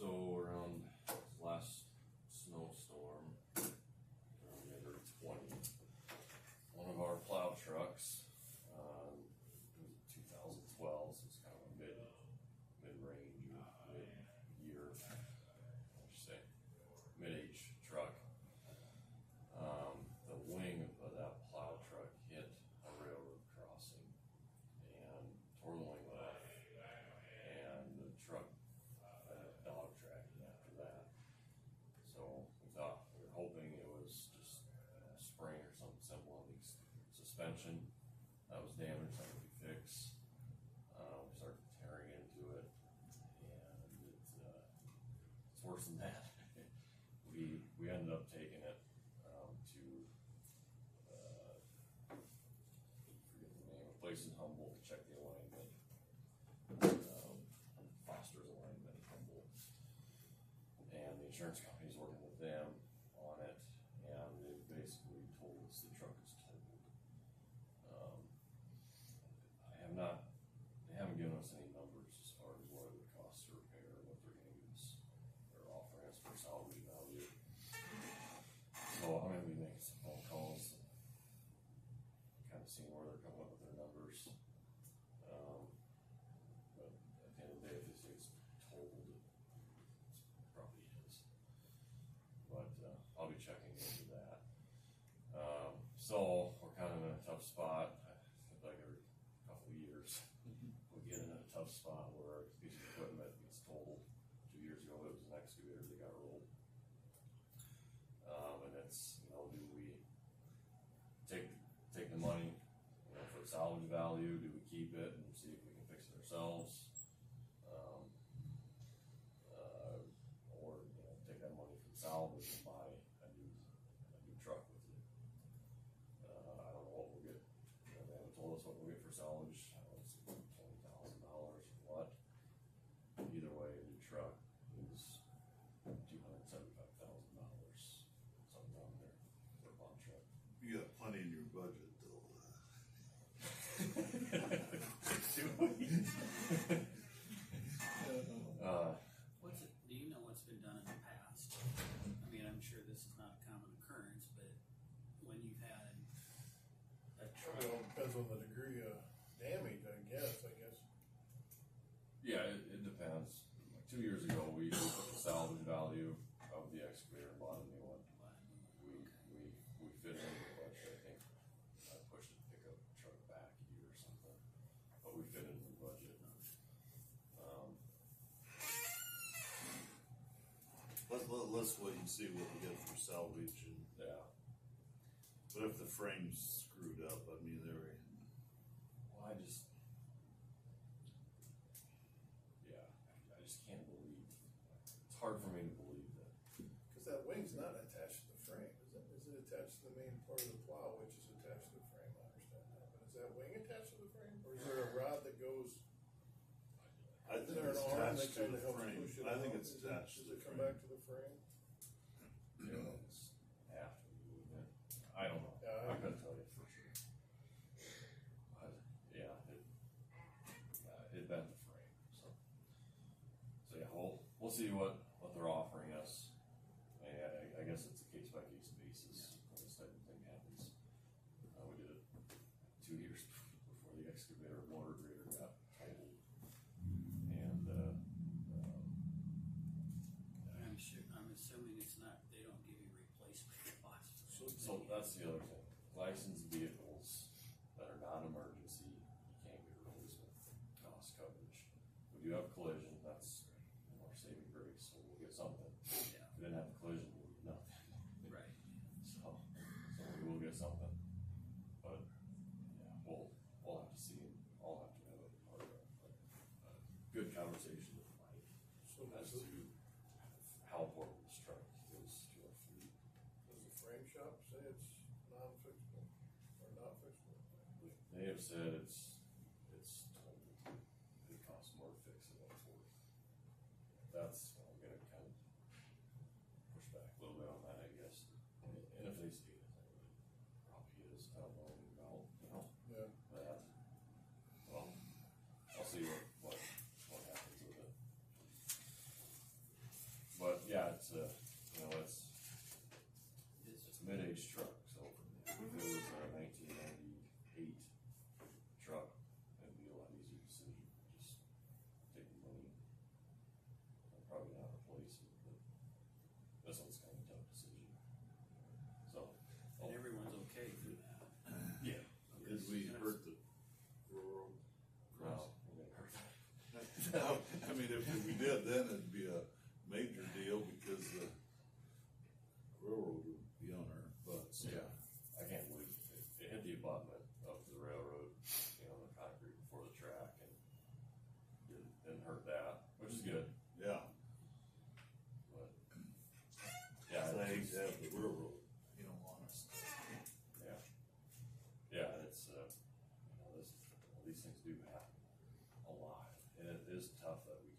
So around last snowstorm, around January twenty, one of our plow trucks, um, it was two thousand twelve, so it's kind of a mid, mid-range or mid-year, I should say, mid-age truck. Um, the wing of that plow truck hit a railroad crossing and tore the wing off. And the truck uh, dog tracking after that. So we thought, we were hoping it was just you know, spring or something simple on the s- suspension. That was damaged, that would be fixed. Uh, we started tearing into it and it's, uh, it's worse than that. We, we ended up taking it, um, to, uh, forget the name, a place in Humboldt to check the alignment. Um, Foster's alignment in Humboldt. And the insurance company's working with them on it, and they basically told us the truck is totaled. Um, I have not, they haven't given us any numbers as far as what it would cost to repair, what they're gonna use. They're offering us for salvage value. So I'm gonna be making some phone calls, kind of seeing where they're coming up with their numbers. Um, but at the end of the day, if they say it's totaled, it probably is. But, uh, I'll be checking into that. Um, so we're kind of in a tough spot, I think like every couple of years, we get in a tough spot where a piece of equipment gets totaled. Two years ago, it was an excavator that got rolled. Um, and it's, you know, do we take, take the money, you know, for salvage value, do we keep it and see if we can fix it ourselves? Um, uh, or, you know, take that money from salvage and buy a new, a new truck with it. Uh, I don't know what we'll get, you know, they haven't told us what we'll get for salvage, I don't know, twenty thousand dollars or what. Either way, a new truck is two hundred seventy-five thousand dollars, something down there for a bomb truck. You got plenty in your budget though. Uh, What's it, do you know what's been done in the past? I mean, I'm sure this is not a common occurrence, but when you've had a truck, Well, depends on the degree of damage, I guess, I guess. yeah, it, it depends. Like two years ago, we took the salvage value of the excavator and bought a new one. We, we, we fit it in the budget, I think, I pushed the pickup truck back a year or something, but we fit it in the budget. Um, Let, let, let's wait and see what we get for salvage and, yeah, but if the frame's screwed up, I mean, they're, well, I just, yeah, I, I just can't believe, it's hard for me to believe that Cause that wing's not attached to the frame, is it? Is it attached to the main part of the plow, which is attached to the frame? I understand that, but is that wing attached to the frame? Or is there a rod that goes, I is think there an it's arm that attached to kinda the helps frame. push it I think it's Is it- attached to Does the it come frame. back to the frame? you know, it's have to, wouldn't it? I don't know, Yeah, I- I couldn't tell you for sure. But, yeah, it, uh, it bent the frame, so. So, yeah, we'll, we'll see what, what they're offering us. And I, I guess it's a case by case basis when this type of thing happens. Uh, we did it two years before the excavator motor grader got totaled. And, uh, um, I'm sure, I'm assuming it's not, they don't give you replacement costs. So, that's the other thing, licensed vehicles that are not emergency, you can't get replacement cost coverage. We do have collision, that's our saving grace, so we'll get something. Yeah, If we didn't have collision, we would get nothing, right. so, so we will get something. But, yeah, we'll, we'll have to see, I'll have to have a, a, a good conversation with Mike So as does to the, how important this truck is to our fleet. does the frame shop say it's non-fixable or not fixable? They have said it's, it's total, it costs more to fix than what it's worth. That's, abutment up to the railroad, you know, the concrete before the track, and didn't, didn't hurt that, which is good. Yeah. But yeah, it's, Things have the railroad. you don't want us. yeah, yeah, it's uh, you know, this these things do happen a lot, and it is tough that we